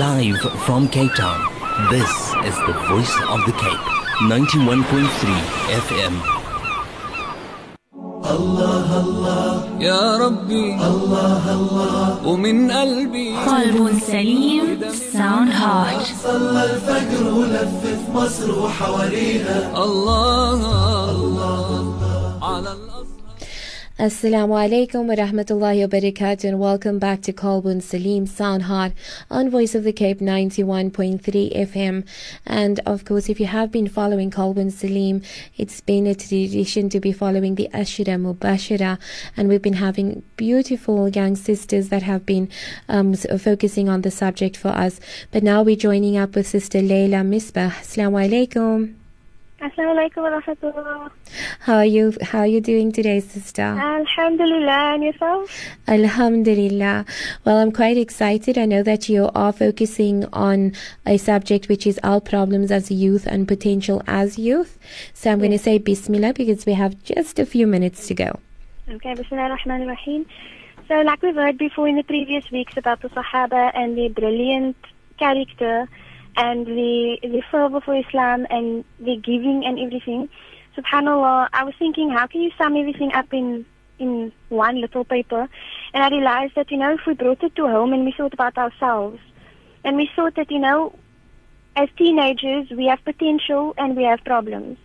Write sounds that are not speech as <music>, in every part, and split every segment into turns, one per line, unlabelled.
Live from Cape Town, this is the voice of the Cape, 91.3 FM.
الله الله يا ربي الله الله ومن قلبي
قلب سليم ساوند هارت
صلى الفجر ولف في مصر وحواليها
الله الله على الأصل
Assalamu alaikum wa rahmatullahi wa barakatuh and welcome back to Qalbun Salim Sound Heart on Voice of the Cape 91.3 FM. And of course, if you have been following Qalbun Salim, it's been a tradition to be following the Ashra Mubashra. And we've been having beautiful young sisters that have been um, focusing on the subject for us. But now we're joining up with Sister Leila Misbach. Assalamu alaikum.
Assalamu alaikum wa rahmatullah.
How are you? How are you doing today, sister?
Alhamdulillah, and yourself?
Alhamdulillah. Well, I'm quite excited. I know that you are focusing on a subject which is our problems as youth and potential as youth. So I'm going to say Bismillah because we have just a few minutes to go.
Okay, Bismillah ar-Rahman ar-Rahim. So, like we've heard before in the previous weeks about the Sahaba and their brilliant character and the the fervor for Islam and the giving and everything. Subhanallah, I was thinking, how can you sum everything up in in one little paper? And I realized that you know, if we brought it to home and we thought about ourselves, and we thought that you know, as teenagers we have potential and we have problems.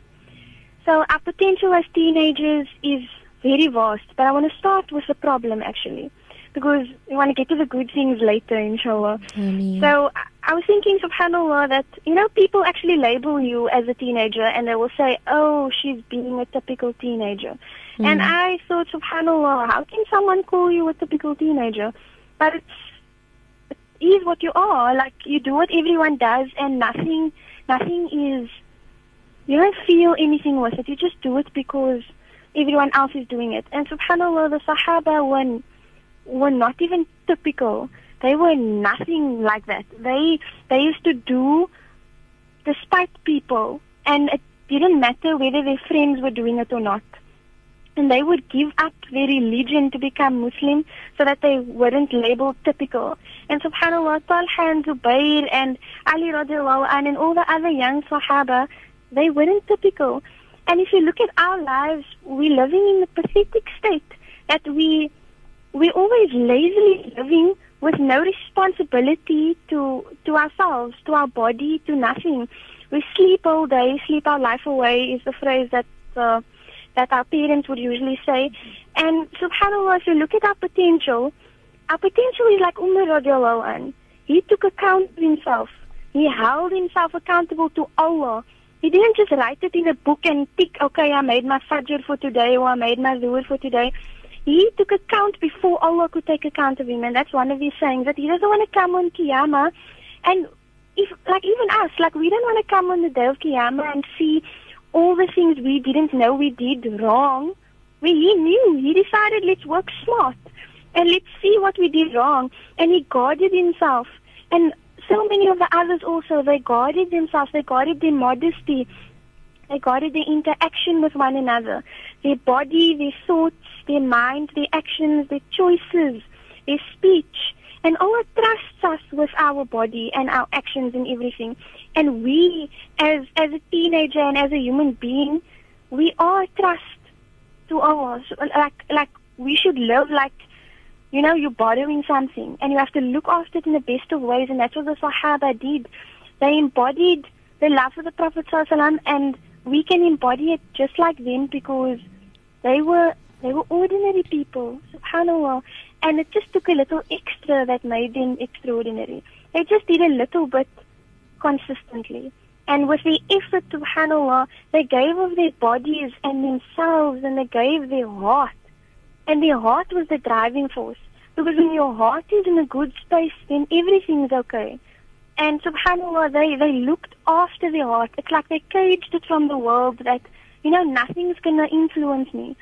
So our potential as teenagers is very vast, but I want to start with the problem actually, because we want to get to the good things later, inshallah.
Ameen.
So I- was thinking, subhanAllah, that, you know, people actually label you as a teenager and they will say, oh, she's being a typical teenager. Mm. And I thought, subhanAllah, how can someone call you a typical teenager? But it's, it is what you are. Like, you do what everyone does and nothing, nothing is, you don't feel anything with it. You just do it because everyone else is doing it. And subhanAllah, the Sahaba were, were not even typical. They were nothing like that. They they used to do despite people, and it didn't matter whether their friends were doing it or not. And they would give up their religion to become Muslim so that they weren't labeled typical. And subhanAllah, Talha and Zubayr and Ali radiallahu anh and all the other young Sahaba, they weren't typical. And if you look at our lives, we're living in a pathetic state that we we're always lazily living with no responsibility to to ourselves, to our body, to nothing. We sleep all day, sleep our life away is the phrase that uh, that our parents would usually say. And subhanallah, if you look at our potential, our potential is like Umar radiallahu anh. He took account of himself. He held himself accountable to Allah. He didn't just write it in a book and tick, okay, I made my fajr for today or I made my zuhr for today. He took account before Allah could take account of him, and that's one of his sayings that he doesn't want to come on Qiyamah. And if, like even us, like we don't want to come on the day of Qiyamah and see all the things we didn't know we did wrong. We, he knew. He decided let's work smart and let's see what we did wrong. And he guarded himself. And so many of the others also, they guarded themselves. They guarded their modesty. They guarded their interaction with one another, their body, their thoughts, their mind, their actions, their choices, their speech. And Allah trusts us with our body and our actions and everything. And we, as as a teenager and as a human being, we are trust to Allah. So, like like we should live like you know you're borrowing something, and you have to look after it in the best of ways. And that's what the Sahaba did. They embodied the love for the Prophet and we can embody it just like them because they were they were ordinary people, subhanallah. And it just took a little extra that made them extraordinary. They just did a little bit consistently. And with the effort, subhanallah, they gave of their bodies and themselves and they gave their heart. And their heart was the driving force. Because when your heart is in a good space, then everything's okay. And subhanAllah, they, they looked after their heart. It's like they caged it from the world that, you know, nothing's going to influence me.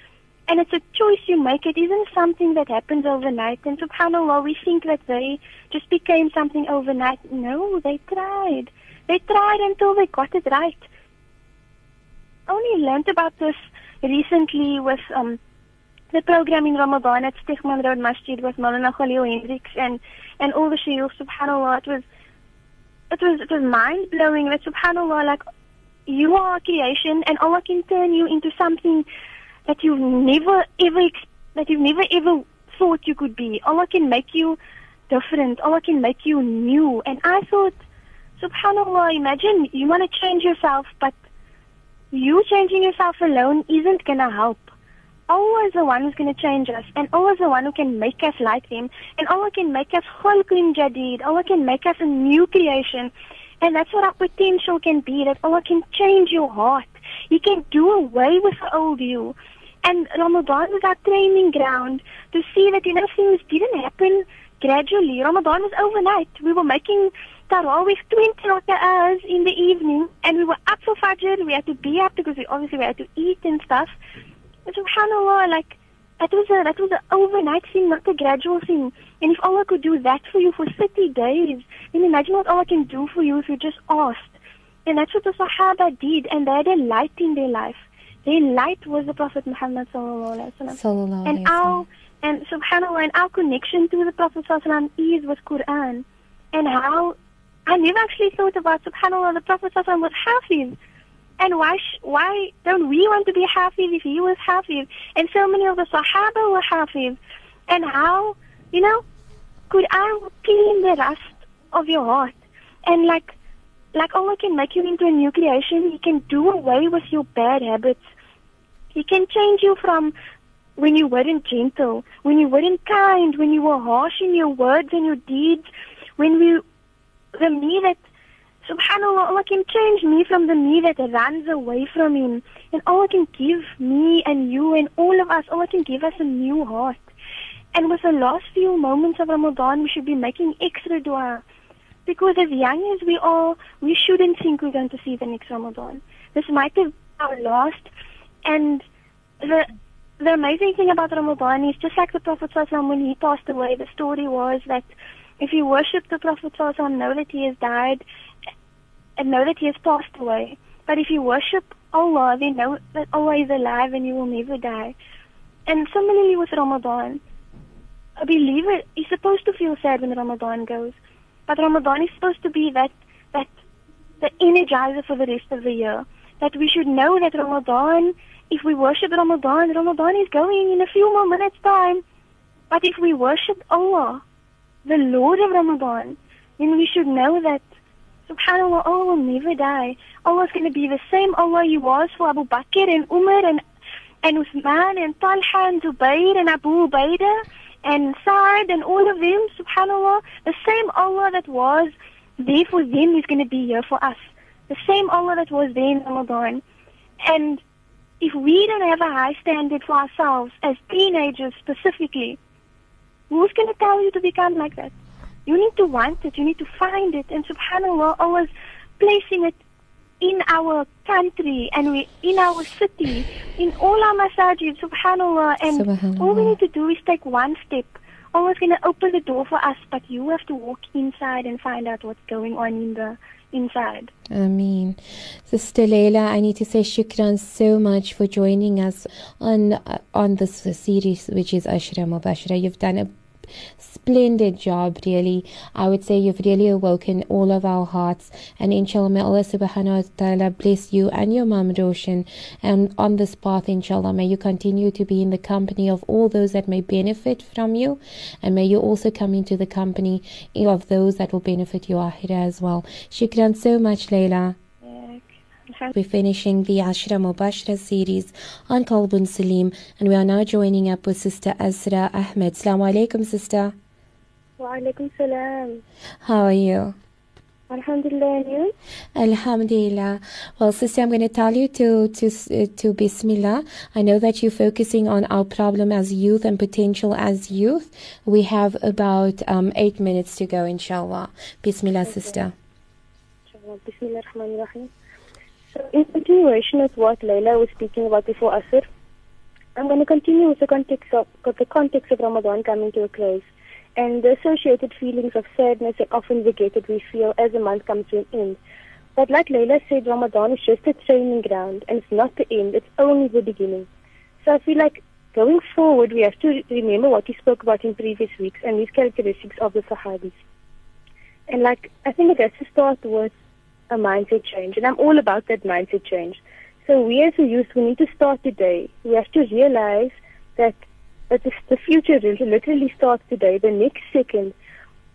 And it's a choice you make. It isn't something that happens overnight. And subhanAllah, we think that they just became something overnight. No, they tried. They tried until they got it right. I only learned about this recently with um, the program in Ramadan at Stegman Road Masjid with Maulana Khalil Hendricks and, and all the shaykhs, subhanAllah. It was it was it was mind blowing that subhanallah like you are a creation and Allah can turn you into something that you've never ever that you've never ever thought you could be. Allah can make you different. Allah can make you new. And I thought, subhanallah, imagine you want to change yourself, but you changing yourself alone isn't gonna help. Allah is the one who's going to change us, and Allah is the one who can make us like Him, and Allah can make us khulqin jadid. Allah can make us a new creation, and that's what our potential can be. That Allah can change your heart. He can do away with the old you. And Ramadan was our training ground to see that you know things didn't happen gradually. Ramadan was overnight. We were making tarawih 20 hours in the evening, and we were up for Fajr. We had to be up because we obviously we had to eat and stuff subhanallah, like that was a that was an overnight thing, not a gradual thing. And if Allah could do that for you for 30 days, then imagine what Allah can do for you if you just asked. And that's what the Sahaba did, and they had a light in their life. Their light was the Prophet Muhammad sallallahu alaihi wasallam. And our and subhanallah, and our connection to the Prophet sallallahu is with Quran. And how I never actually thought about subhanallah, the Prophet sallallahu was Hafiz. And why why don't we want to be Hafiz if he was Hafiz? And so many of the Sahaba were Hafiz. And how, you know, could I clean the rust of your heart? And like, like Allah can make you into a new creation. He can do away with your bad habits. He can change you from when you weren't gentle, when you weren't kind, when you were harsh in your words and your deeds, when we, the me that Subhanallah, Allah can change me from the me that runs away from Him. And Allah can give me and you and all of us, Allah can give us a new heart. And with the last few moments of Ramadan, we should be making extra dua. Because as young as we are, we shouldn't think we're going to see the next Ramadan. This might have our last. And the the amazing thing about Ramadan is just like the Prophet when he passed away, the story was that if you worship the Prophet know that he has died and know that he has passed away. But if you worship Allah, then know that Allah is alive and you will never die. And similarly with Ramadan, a believer is supposed to feel sad when Ramadan goes. But Ramadan is supposed to be that that the energizer for the rest of the year. That we should know that Ramadan, if we worship Ramadan, Ramadan is going in a few more minutes time. But if we worship Allah, the Lord of Ramadan, then we should know that subhanAllah, Allah will never die. Allah is going to be the same Allah He was for Abu Bakr and Umar and, and Uthman and Talha and Zubayr and Abu Ubaidah and Sa'ad and all of them, subhanAllah. The same Allah that was there for them is going to be here for us. The same Allah that was there in Ramadan. And if we don't have a high standard for ourselves as teenagers specifically, who's going to tell you to become like that? You need to want it. You need to find it. And subhanAllah, always placing it in our country and we in our city, in all our masajid, subhanAllah. And
Subhanallah.
all we need to do is take one step. Allah's going to open the door for us, but you have to walk inside and find out what's going on in the inside.
Ameen. Sister Leila, I need to say shukran so much for joining us on uh, on this series, which is Ashra Mubashra. You've done a splendid job, really. I would say you've really awoken all of our hearts. And inshallah, may Allah subhanahu wa ta'ala bless you and your mom, Roshan. And on this path, inshallah, may you continue to be in the company of all those that may benefit from you. And may you also come into the company of those that will benefit your akhirah as well. Shukran so much, Leila. We're finishing the Ashra Mubashra series on Qalbun Salim, and we are now joining up with Sister Azra Ahmed. Assalamu alaikum, Sister.
Wa alaikum salam.
How are you?
Alhamdulillah, and you?
Alhamdulillah. Well, sister, I'm going to tell you to to uh, to Bismillah. I know that you're focusing on our problem as youth and potential as youth. We have about um, eight minutes to go, inshallah. Bismillah, sister.
Bismillah. So in continuation of what Layla was speaking about before Asr, I'm going to continue with the context of, the context of Ramadan coming to a close and the associated feelings of sadness and often that we feel as the month comes to an end. But like Layla said, Ramadan is just a training ground and it's not the end, it's only the beginning. So I feel like going forward we have to remember what we spoke about in previous weeks and these characteristics of the Sahabis.
And like, I think it has to start with a mindset change. And I'm all about that mindset change. So we as a youth, we need to start today. We have to realize that, that the, future literally starts today, the next second.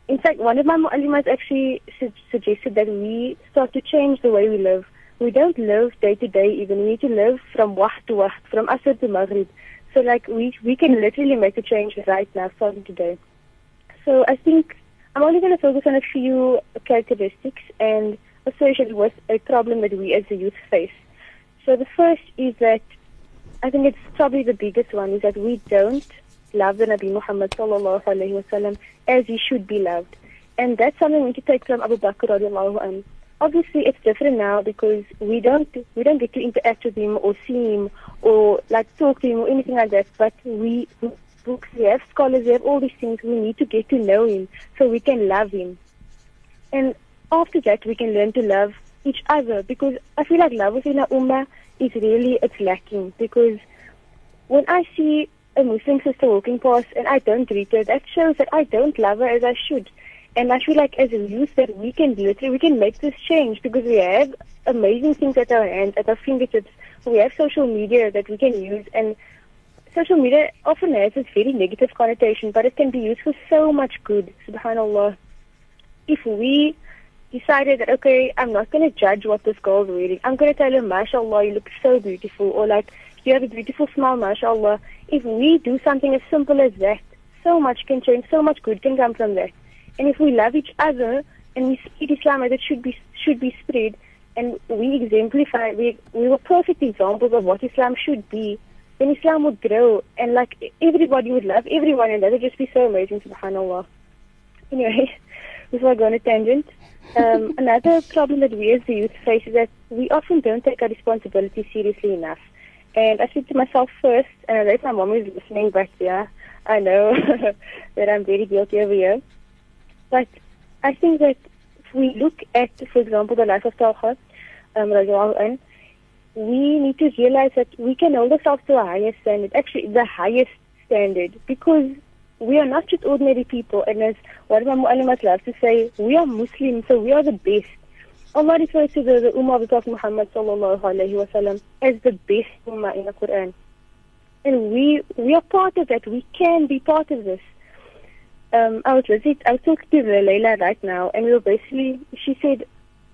In fact, one of my mu'allimas actually su- suggested that we start to change the way we live. We don't live day to day even. We need to live from waht to waht, from asr to maghrib. So like we, we can literally make a change right now, starting today. So I think I'm only going to focus on a few characteristics and associated with a problem that we as a youth face. So the first is that I think it's probably the biggest one is that we don't love the Nabi Muhammad sallallahu alaihi wasallam as he should be loved, and that's something we to take from Abu Bakr radiallahu anhu. Obviously, it's different now because we don't we don't get to interact with him or see him or like talk to him or anything like that. But we books, we have scholars, we have all these things. We need to get to know him so we can love him, and after that we can learn to love each other because I feel like love within our ummah is really it's lacking because when I see a Muslim sister walking past and I don't greet her, that shows that I don't love her as I should. And I feel like as a youth that we can literally we can make this change because we have amazing things at our hands, at our fingertips. We have social media that we can use and social media often has this very negative connotation, but it can be used for so much good, subhanAllah. If we decided that okay, I'm not going to judge what this girl's wearing. I'm going to tell her, mashallah, you look so beautiful, or like you have a beautiful smile, mashallah. If we do something as simple as that, so much can change, so much good can come from that. And if we love each other and we spread Islam as it should be should be spread, and we exemplify, we we were perfect examples of what Islam should be, then Islam would grow, and like everybody would love everyone, and that would just be so amazing, subhanallah. Anyway, before I go on a tangent. Um, another problem that we as the youth face is that we often don't take our responsibility seriously enough. And I speak to myself first, and I know my mom is listening, but yeah, I know <laughs> that I'm very guilty over here. But I think that if we look at, for example, the life of Talha, um, we need to realize that we can hold ourselves to a higher standard, actually the highest standard, because we are not just ordinary people. And as one of my mu'allimat loves to say, we are Muslims, so we are the best. Allah refers to the, the Ummah of the Prophet Muhammad sallallahu alayhi wa sallam as the best Ummah in the Quran. And we we are part of that. We can be part of this. Um, I was listening, I was talking to Layla right now, and we were basically, she said,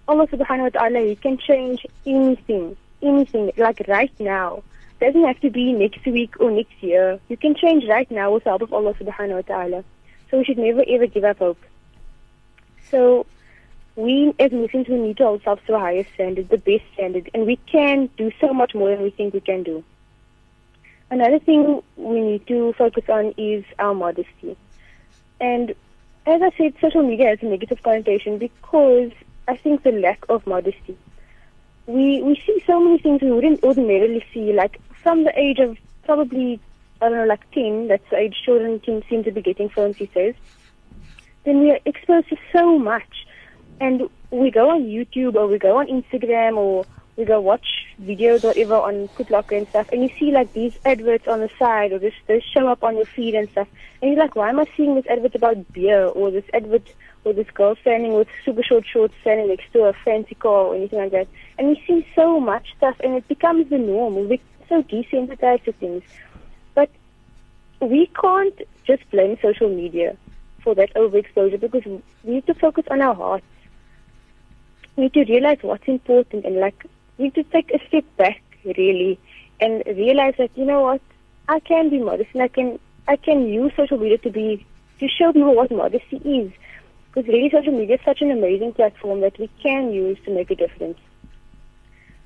Allah subhanahu wa ta'ala, He can change anything, anything, like right now doesn't have to be next week or next year. You can change right now with the help of Allah subhanahu wa ta'ala. So we should never ever give up hope. So we as Muslims we need to hold ourselves to a higher standard, the best standard, and we can do so much more than we think we can do. Another thing we need to focus on is our modesty. And as I said, social media has a negative connotation because I think the lack of modesty. We we see so many things we wouldn't ordinarily see, like from the age of probably, I don't know, like 10, that's the age children seem to be getting phones, he says, then we are exposed to so much. And we go on YouTube or we go on Instagram or we go watch videos or whatever on Footlocker and stuff, and you see like these adverts on the side or this they show up on your feed and stuff, and you're like, why am I seeing this advert about beer or this advert or this girl standing with super short shorts standing next to a fancy car or anything like that? And we see so much stuff, and it becomes the norm. We so desensitized to things. But we can't just blame social media for that overexposure because we need to focus on our hearts. We need to realize what's important and like we need to take a step back really and realize that you know what I can be modest and I can I can use social media to be to show people what modesty is because really social media is such an amazing platform that we can use to make a difference.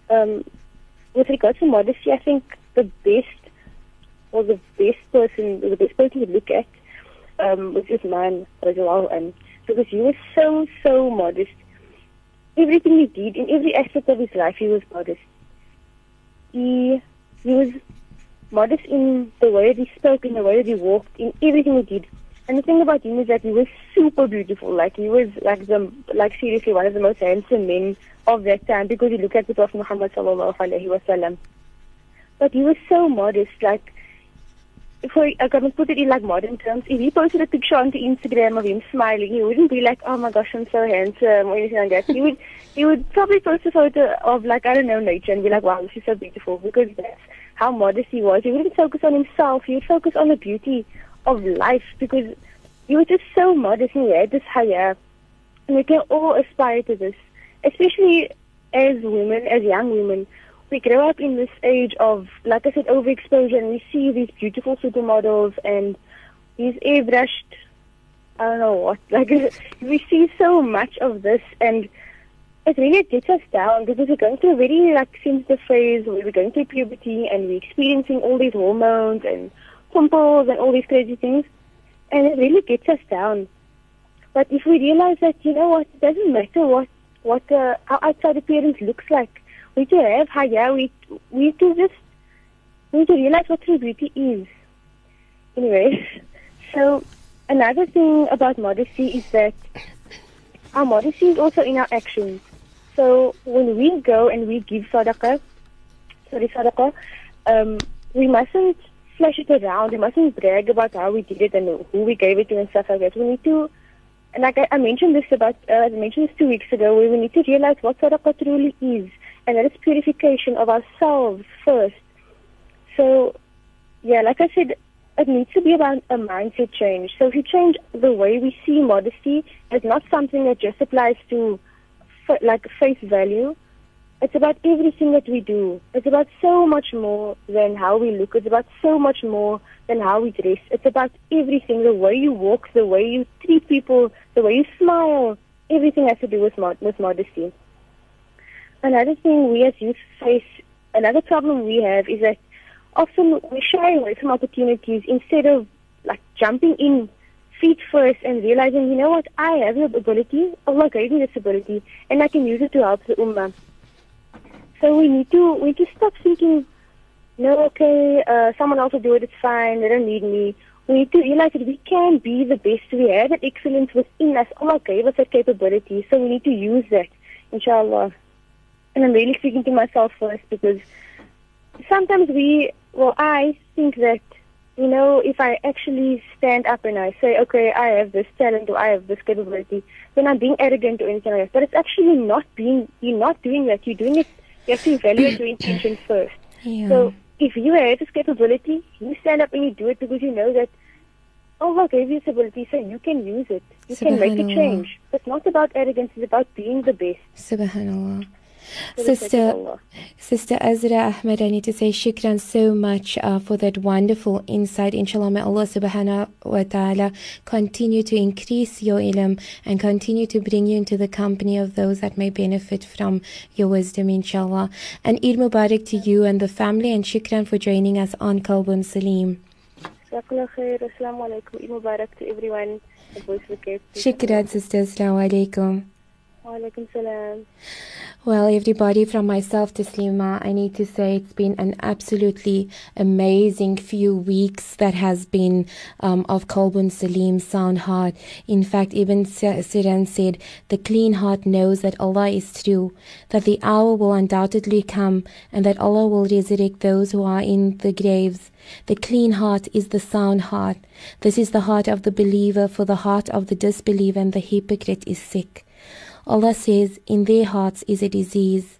Um, with regards to modesty, I think the best or the best person, the best person to look at um, was this man, Rajawal, and because he was so, so modest. Everything he did, in every aspect of his life, he was modest. He, he was modest in the way that he spoke, in the way that he walked, in everything he did. And the thing about him is that he was super beautiful. Like he was like the like seriously one of the most handsome men of that time because he looked at the Prophet Muhammad sallallahu alaihi wasallam. But he was so modest. Like if I, I can put it in like modern terms, if he posted a picture onto Instagram of him smiling, he wouldn't be like, "Oh my gosh, I'm so handsome" or anything like that. he would <laughs> he would probably post a photo of like I don't know nature and be like, "Wow, is so beautiful," because that's how modest he was. He wouldn't focus on himself. He would focus on the beauty of life because he was just so modest and he had this haya. And we can all aspire to this, especially as women, as young women we grow up in this age of, like I said, overexposure, and we see these beautiful supermodels and these airbrushed, I don't know what, <laughs> like we see so much of this, and it really gets us down because we're going through a very like sensitive phase where we're going through puberty and we're experiencing all these hormones and pimples and all these crazy things, and it really gets us down. But if we realize that, you know what, it doesn't matter what what uh, our outside appearance looks like we need to have higher, we, we need to just, we need to realize what true beauty is. Anyway, <laughs> so another thing about modesty is that our modesty is also in our actions. So when we go and we give sadaqah, sorry, sadaqah, um, we mustn't flash it around. We mustn't brag about how we did it and who we gave it to and stuff like that. We need to, and like I, I mentioned this about, uh, I mentioned this two weeks ago, we need to realize what sadaqah truly is and that is purification of ourselves first. So, yeah, like I said, it needs to be about a mindset change. So if you change the way we see modesty, it's not something that just applies to like face value. It's about everything that we do. It's about so much more than how we look. It's about so much more than how we dress. It's about everything, the way you walk, the way you treat people, the way you smile. Everything has to do with, mod- with modesty. Another thing we as youth face, another problem we have is that often we shy away from opportunities instead of like jumping in feet first and realizing, you know what, I have the ability, Allah gave me this ability, and I can use it to help the ummah. So we need to we to stop thinking, no, okay, uh, someone else will do it, it's fine, they don't need me. We need to realize that we can be the best. We have that excellence within us. Allah gave us that capability, so we need to use that, inshallah and I'm really speaking to myself first because sometimes we, well, I think that, you know, if I actually stand up and I say, okay, I have this talent or I have this capability, then I'm being arrogant or anything like that. But it's actually not being, you're not doing that. You're doing it, you have to evaluate your intention first.
Yeah.
So if you have this capability, you stand up and you do it because you know that oh, Allah gave you this ability so you can use it. You can make a change. It's not about arrogance, it's about being the best.
Subhanallah. Sister, Sister Azra Ahmed, I need to say shukran so much uh, for that wonderful insight. Inshallah, may Allah subhanahu wa ta'ala continue to increase your ilm and continue to bring you into the company of those that may benefit from your wisdom, inshallah. And Eid Mubarak to you and the family, and shukran for joining us on Qalbun Salim.
Assalamu alaikum. Eid Mubarak to everyone.
Shukran, Sister. Assalamu alaikum.
salam.
Well, everybody, from myself to Slima, I need to say it's been an absolutely amazing few weeks that has been um, of Qalbun Salim, sound heart. In fact, Ibn Sirin said, The clean heart knows that Allah is true, that the hour will undoubtedly come, and that Allah will resurrect those who are in the graves. The clean heart is the sound heart. This is the heart of the believer, for the heart of the disbeliever and the hypocrite is sick. Allah says, In their hearts is a disease.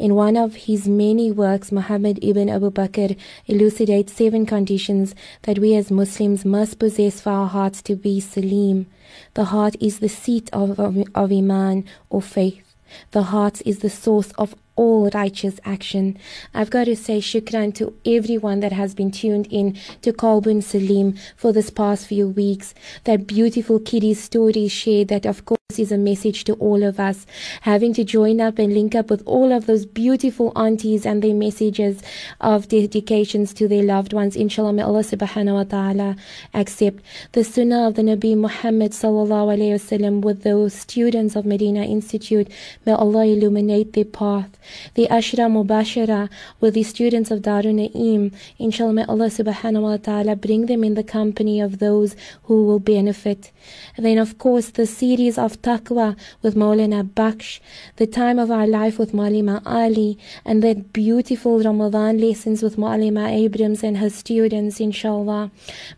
In one of his many works, Muhammad ibn Abu Bakr elucidates seven conditions that we as Muslims must possess for our hearts to be salim. The heart is the seat of, of, of Iman or faith. The heart is the source of all righteous action. I've got to say shukran to everyone that has been tuned in to Qalbun Salim for this past few weeks. That beautiful kiddie story shared that of course is a message to all of us. Having to join up and link up with all of those beautiful aunties and their messages of dedications to their loved ones. Inshallah, may Allah subhanahu wa ta'ala accept the sunnah of the Nabi Muhammad sallallahu alayhi wasallam with those students of Medina Institute. May Allah illuminate their path. The Ashra Mubashara with the students of Darun Naim. Inshallah, may Allah subhanahu wa ta'ala bring them in the company of those who will benefit. Then, of course, the series of Taqwa with Maulana Baksh, the time of our life with Malima Ali, and the beautiful Ramadan lessons with Malima Abrams and her students, inshallah.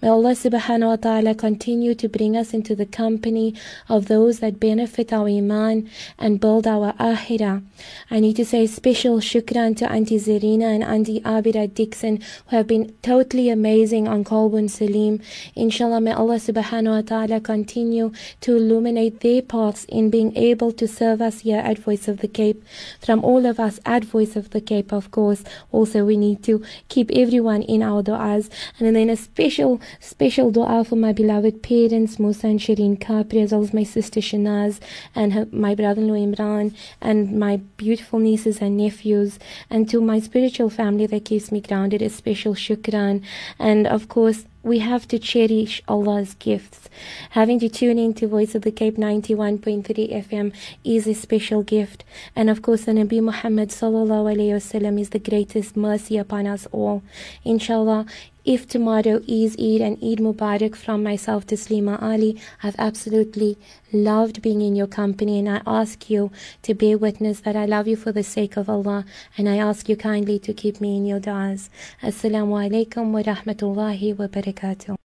May Allah subhanahu wa ta'ala continue to bring us into the company of those that benefit our iman and build our akhirah. I need to say special shukran to Auntie Zarina and Auntie Abida Dixon who have been totally amazing on Qalbun Salim. Inshallah, may Allah subhanahu wa ta'ala continue to illuminate their paths in being able to serve us here at Voice of the Cape. From all of us at Voice of the Cape, of course, also we need to keep everyone in our du'as. And then a special, special dua for my beloved parents, Musa and Shireen Capri, as well as my sister Shanaz and her, my brother-in-law Imran and my beautiful nieces and nephews and to my spiritual family that keeps me grounded a special shukran and of course we have to cherish Allah's gifts. Having to tune in to Voice of the Cape 91.3 FM is a special gift. And of course, the Nabi Muhammad sallallahu alayhi wasallam is the greatest mercy upon us all. Inshallah, if tomorrow is Eid and Eid Mubarak from myself to Slima Ali, I've absolutely loved being in your company and I ask you to bear witness that I love you for the sake of Allah and I ask you kindly to keep me in your du'as. Assalamu alaikum wa rahmatullahi wa barakatuh.